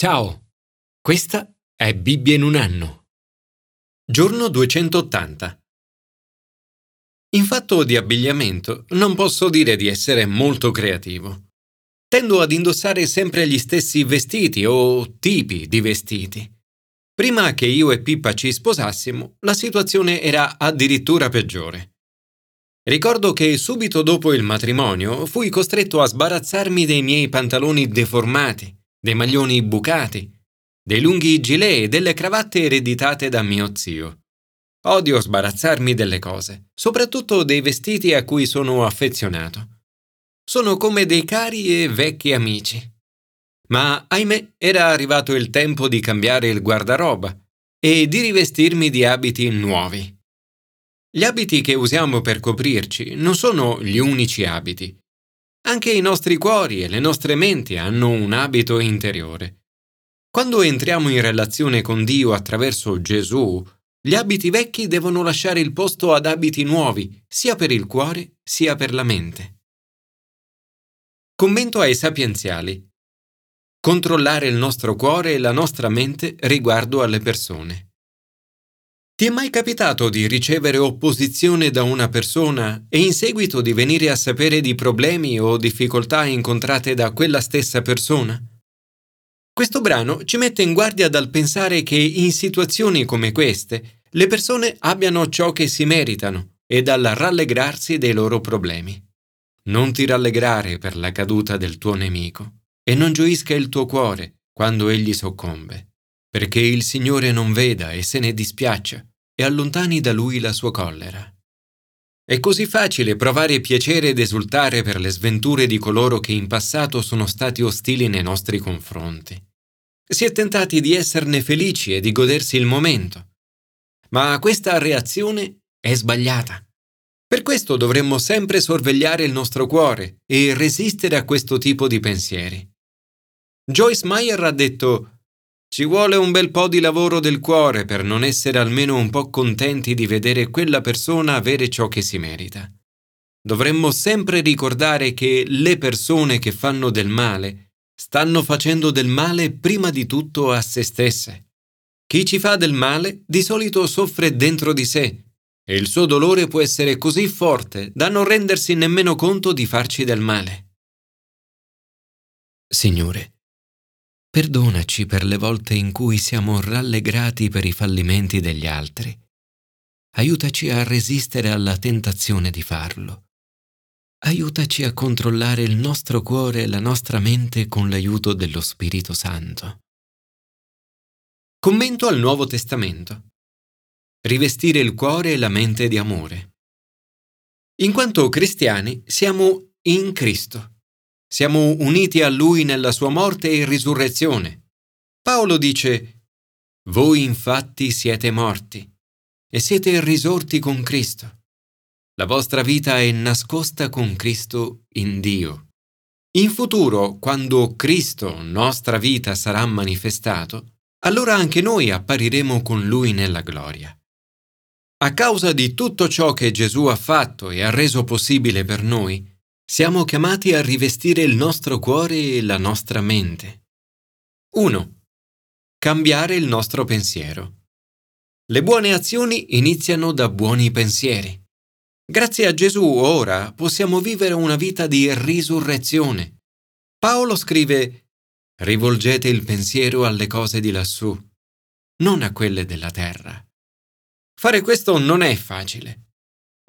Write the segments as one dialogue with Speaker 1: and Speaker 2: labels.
Speaker 1: Ciao, questa è Bibbia in un anno. Giorno 280. In fatto di abbigliamento non posso dire di essere molto creativo. Tendo ad indossare sempre gli stessi vestiti o tipi di vestiti. Prima che io e Pippa ci sposassimo, la situazione era addirittura peggiore. Ricordo che subito dopo il matrimonio fui costretto a sbarazzarmi dei miei pantaloni deformati, dei maglioni bucati, dei lunghi gilet e delle cravatte ereditate da mio zio. Odio sbarazzarmi delle cose, soprattutto dei vestiti a cui sono affezionato. Sono come dei cari e vecchi amici. Ma, ahimè, era arrivato il tempo di cambiare il guardaroba e di rivestirmi di abiti nuovi. Gli abiti che usiamo per coprirci non sono gli unici abiti. Anche i nostri cuori e le nostre menti hanno un abito interiore. Quando entriamo in relazione con Dio attraverso Gesù, gli abiti vecchi devono lasciare il posto ad abiti nuovi, sia per il cuore sia per la mente. Commento ai sapienziali. Controllare il nostro cuore e la nostra mente riguardo alle persone. Ti è mai capitato di ricevere opposizione da una persona e in seguito di venire a sapere di problemi o difficoltà incontrate da quella stessa persona? Questo brano ci mette in guardia dal pensare che in situazioni come queste le persone abbiano ciò che si meritano e dal rallegrarsi dei loro problemi. Non ti rallegrare per la caduta del tuo nemico e non gioisca il tuo cuore quando egli soccombe perché il Signore non veda e se ne dispiaccia e allontani da lui la sua collera. È così facile provare piacere ed esultare per le sventure di coloro che in passato sono stati ostili nei nostri confronti. Si è tentati di esserne felici e di godersi il momento. Ma questa reazione è sbagliata. Per questo dovremmo sempre sorvegliare il nostro cuore e resistere a questo tipo di pensieri. Joyce Meyer ha detto ci vuole un bel po' di lavoro del cuore per non essere almeno un po' contenti di vedere quella persona avere ciò che si merita. Dovremmo sempre ricordare che le persone che fanno del male stanno facendo del male prima di tutto a se stesse. Chi ci fa del male di solito soffre dentro di sé e il suo dolore può essere così forte da non rendersi nemmeno conto di farci del male. Signore, Perdonaci per le volte in cui siamo rallegrati per i fallimenti degli altri. Aiutaci a resistere alla tentazione di farlo. Aiutaci a controllare il nostro cuore e la nostra mente con l'aiuto dello Spirito Santo. Commento al Nuovo Testamento. Rivestire il cuore e la mente di amore. In quanto cristiani siamo in Cristo siamo uniti a Lui nella sua morte e risurrezione. Paolo dice, Voi infatti siete morti e siete risorti con Cristo. La vostra vita è nascosta con Cristo in Dio. In futuro, quando Cristo, nostra vita, sarà manifestato, allora anche noi appariremo con Lui nella gloria. A causa di tutto ciò che Gesù ha fatto e ha reso possibile per noi, siamo chiamati a rivestire il nostro cuore e la nostra mente. 1. Cambiare il nostro pensiero. Le buone azioni iniziano da buoni pensieri. Grazie a Gesù ora possiamo vivere una vita di risurrezione. Paolo scrive Rivolgete il pensiero alle cose di lassù, non a quelle della terra. Fare questo non è facile.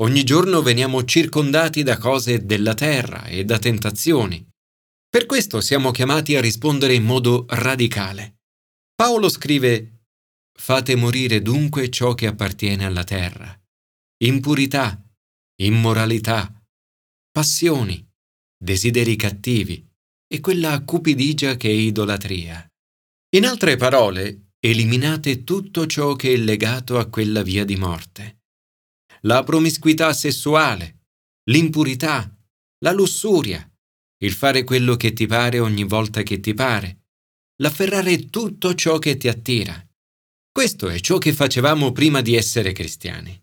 Speaker 1: Ogni giorno veniamo circondati da cose della terra e da tentazioni. Per questo siamo chiamati a rispondere in modo radicale. Paolo scrive Fate morire dunque ciò che appartiene alla terra. Impurità, immoralità, passioni, desideri cattivi e quella cupidigia che è idolatria. In altre parole, eliminate tutto ciò che è legato a quella via di morte la promiscuità sessuale, l'impurità, la lussuria, il fare quello che ti pare ogni volta che ti pare, l'afferrare tutto ciò che ti attira. Questo è ciò che facevamo prima di essere cristiani.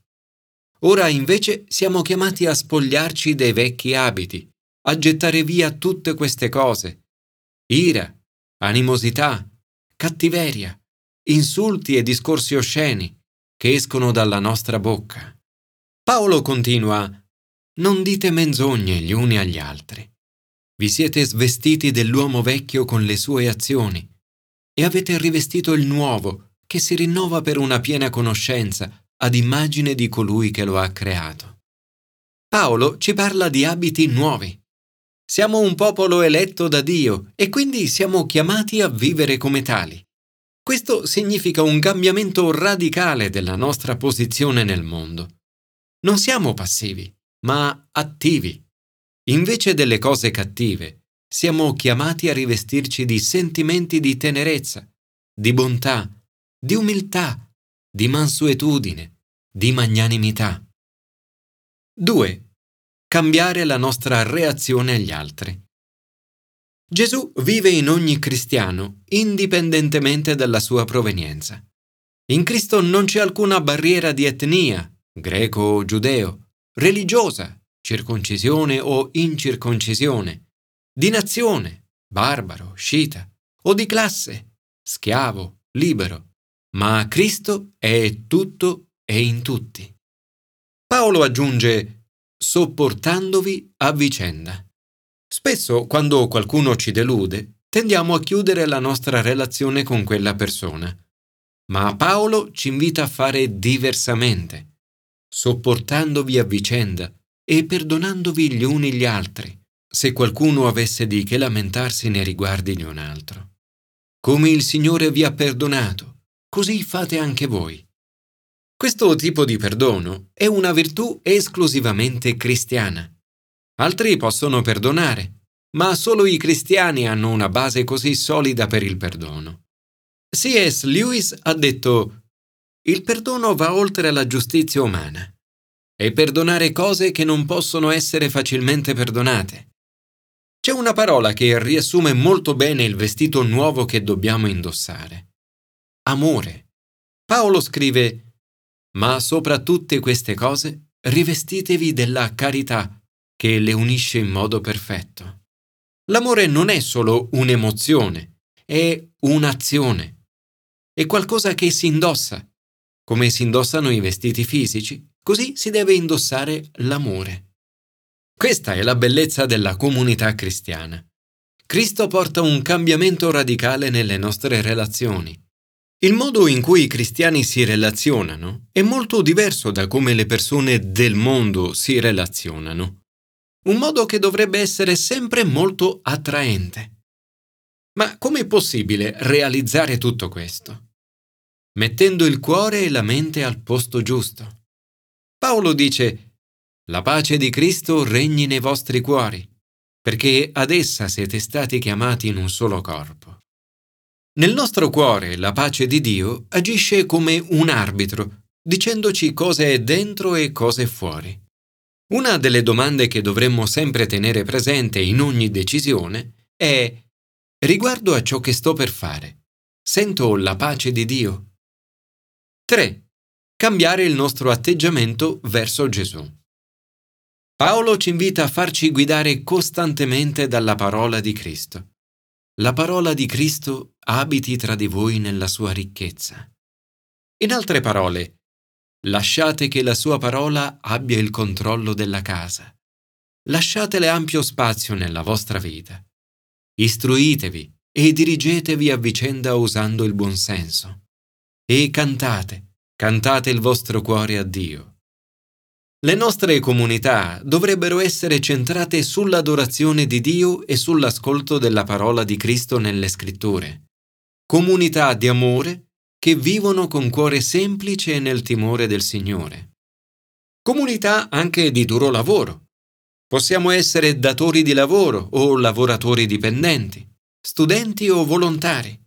Speaker 1: Ora invece siamo chiamati a spogliarci dei vecchi abiti, a gettare via tutte queste cose. Ira, animosità, cattiveria, insulti e discorsi osceni che escono dalla nostra bocca. Paolo continua, non dite menzogne gli uni agli altri. Vi siete svestiti dell'uomo vecchio con le sue azioni e avete rivestito il nuovo che si rinnova per una piena conoscenza ad immagine di colui che lo ha creato. Paolo ci parla di abiti nuovi. Siamo un popolo eletto da Dio e quindi siamo chiamati a vivere come tali. Questo significa un cambiamento radicale della nostra posizione nel mondo. Non siamo passivi, ma attivi. Invece delle cose cattive, siamo chiamati a rivestirci di sentimenti di tenerezza, di bontà, di umiltà, di mansuetudine, di magnanimità. 2. Cambiare la nostra reazione agli altri. Gesù vive in ogni cristiano, indipendentemente dalla sua provenienza. In Cristo non c'è alcuna barriera di etnia, greco o giudeo, religiosa, circoncisione o incirconcisione, di nazione, barbaro, scita, o di classe, schiavo, libero, ma Cristo è tutto e in tutti. Paolo aggiunge sopportandovi a vicenda. Spesso quando qualcuno ci delude, tendiamo a chiudere la nostra relazione con quella persona. Ma Paolo ci invita a fare diversamente, sopportandovi a vicenda e perdonandovi gli uni gli altri, se qualcuno avesse di che lamentarsi nei riguardi di un altro. Come il Signore vi ha perdonato, così fate anche voi. Questo tipo di perdono è una virtù esclusivamente cristiana. Altri possono perdonare, ma solo i cristiani hanno una base così solida per il perdono. C.S. Lewis ha detto Il perdono va oltre la giustizia umana e perdonare cose che non possono essere facilmente perdonate. C'è una parola che riassume molto bene il vestito nuovo che dobbiamo indossare amore. Paolo scrive, ma sopra tutte queste cose rivestitevi della carità che le unisce in modo perfetto. L'amore non è solo un'emozione, è un'azione. È qualcosa che si indossa. Come si indossano i vestiti fisici, così si deve indossare l'amore. Questa è la bellezza della comunità cristiana. Cristo porta un cambiamento radicale nelle nostre relazioni il modo in cui i cristiani si relazionano è molto diverso da come le persone del mondo si relazionano. Un modo che dovrebbe essere sempre molto attraente. Ma com'è possibile realizzare tutto questo? Mettendo il cuore e la mente al posto giusto. Paolo dice, la pace di Cristo regni nei vostri cuori, perché ad essa siete stati chiamati in un solo corpo. Nel nostro cuore la pace di Dio agisce come un arbitro, dicendoci cosa è dentro e cosa è fuori. Una delle domande che dovremmo sempre tenere presente in ogni decisione è riguardo a ciò che sto per fare. Sento la pace di Dio? 3. Cambiare il nostro atteggiamento verso Gesù. Paolo ci invita a farci guidare costantemente dalla parola di Cristo la parola di Cristo abiti tra di voi nella sua ricchezza. In altre parole, lasciate che la sua parola abbia il controllo della casa. Lasciatele ampio spazio nella vostra vita. Istruitevi e dirigetevi a vicenda usando il buonsenso. E cantate, cantate il vostro cuore a Dio. Le nostre comunità dovrebbero essere centrate sull'adorazione di Dio e sull'ascolto della parola di Cristo nelle scritture. Comunità di amore che vivono con cuore semplice e nel timore del Signore. Comunità anche di duro lavoro. Possiamo essere datori di lavoro o lavoratori dipendenti, studenti o volontari.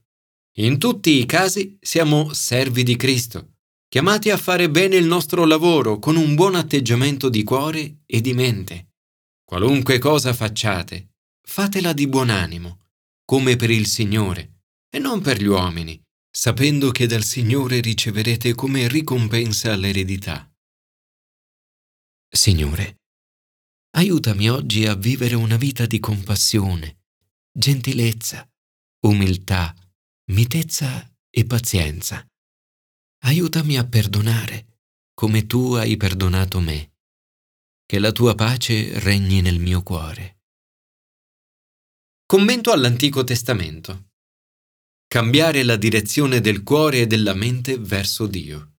Speaker 1: In tutti i casi siamo servi di Cristo chiamati a fare bene il nostro lavoro con un buon atteggiamento di cuore e di mente. Qualunque cosa facciate, fatela di buon animo, come per il Signore, e non per gli uomini, sapendo che dal Signore riceverete come ricompensa l'eredità. Signore, aiutami oggi a vivere una vita di compassione, gentilezza, umiltà, mitezza e pazienza. Aiutami a perdonare come tu hai perdonato me. Che la tua pace regni nel mio cuore. Commento all'Antico Testamento. Cambiare la direzione del cuore e della mente verso Dio.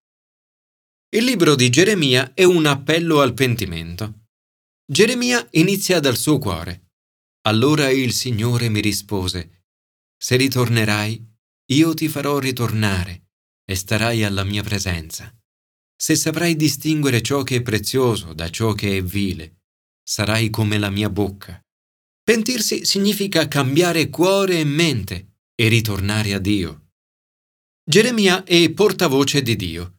Speaker 1: Il libro di Geremia è un appello al pentimento. Geremia inizia dal suo cuore. Allora il Signore mi rispose, Se ritornerai, io ti farò ritornare e starai alla mia presenza. Se saprai distinguere ciò che è prezioso da ciò che è vile, sarai come la mia bocca. Pentirsi significa cambiare cuore e mente e ritornare a Dio. Geremia è portavoce di Dio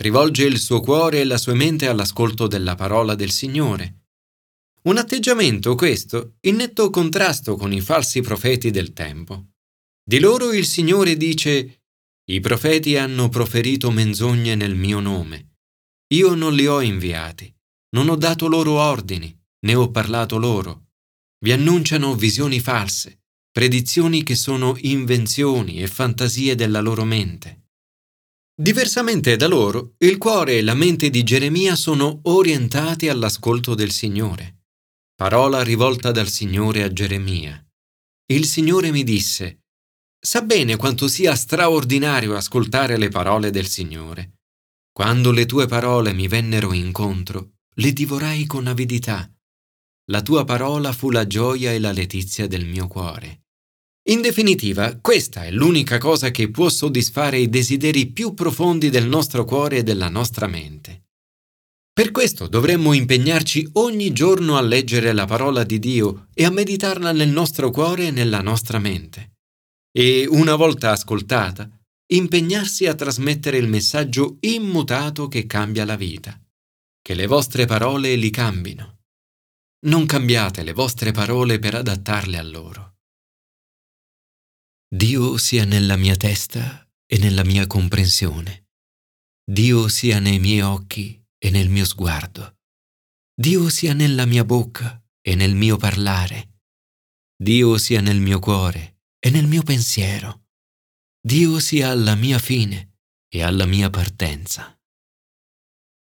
Speaker 1: rivolge il suo cuore e la sua mente all'ascolto della parola del Signore. Un atteggiamento questo in netto contrasto con i falsi profeti del tempo. Di loro il Signore dice I profeti hanno proferito menzogne nel mio nome. Io non li ho inviati, non ho dato loro ordini, né ho parlato loro. Vi annunciano visioni false, predizioni che sono invenzioni e fantasie della loro mente. Diversamente da loro, il cuore e la mente di Geremia sono orientati all'ascolto del Signore. Parola rivolta dal Signore a Geremia. Il Signore mi disse, Sa bene quanto sia straordinario ascoltare le parole del Signore. Quando le tue parole mi vennero incontro, le divorai con avidità. La tua parola fu la gioia e la letizia del mio cuore. In definitiva, questa è l'unica cosa che può soddisfare i desideri più profondi del nostro cuore e della nostra mente. Per questo dovremmo impegnarci ogni giorno a leggere la parola di Dio e a meditarla nel nostro cuore e nella nostra mente. E una volta ascoltata, impegnarsi a trasmettere il messaggio immutato che cambia la vita. Che le vostre parole li cambino. Non cambiate le vostre parole per adattarle a loro. Dio sia nella mia testa e nella mia comprensione. Dio sia nei miei occhi e nel mio sguardo. Dio sia nella mia bocca e nel mio parlare. Dio sia nel mio cuore e nel mio pensiero. Dio sia alla mia fine e alla mia partenza.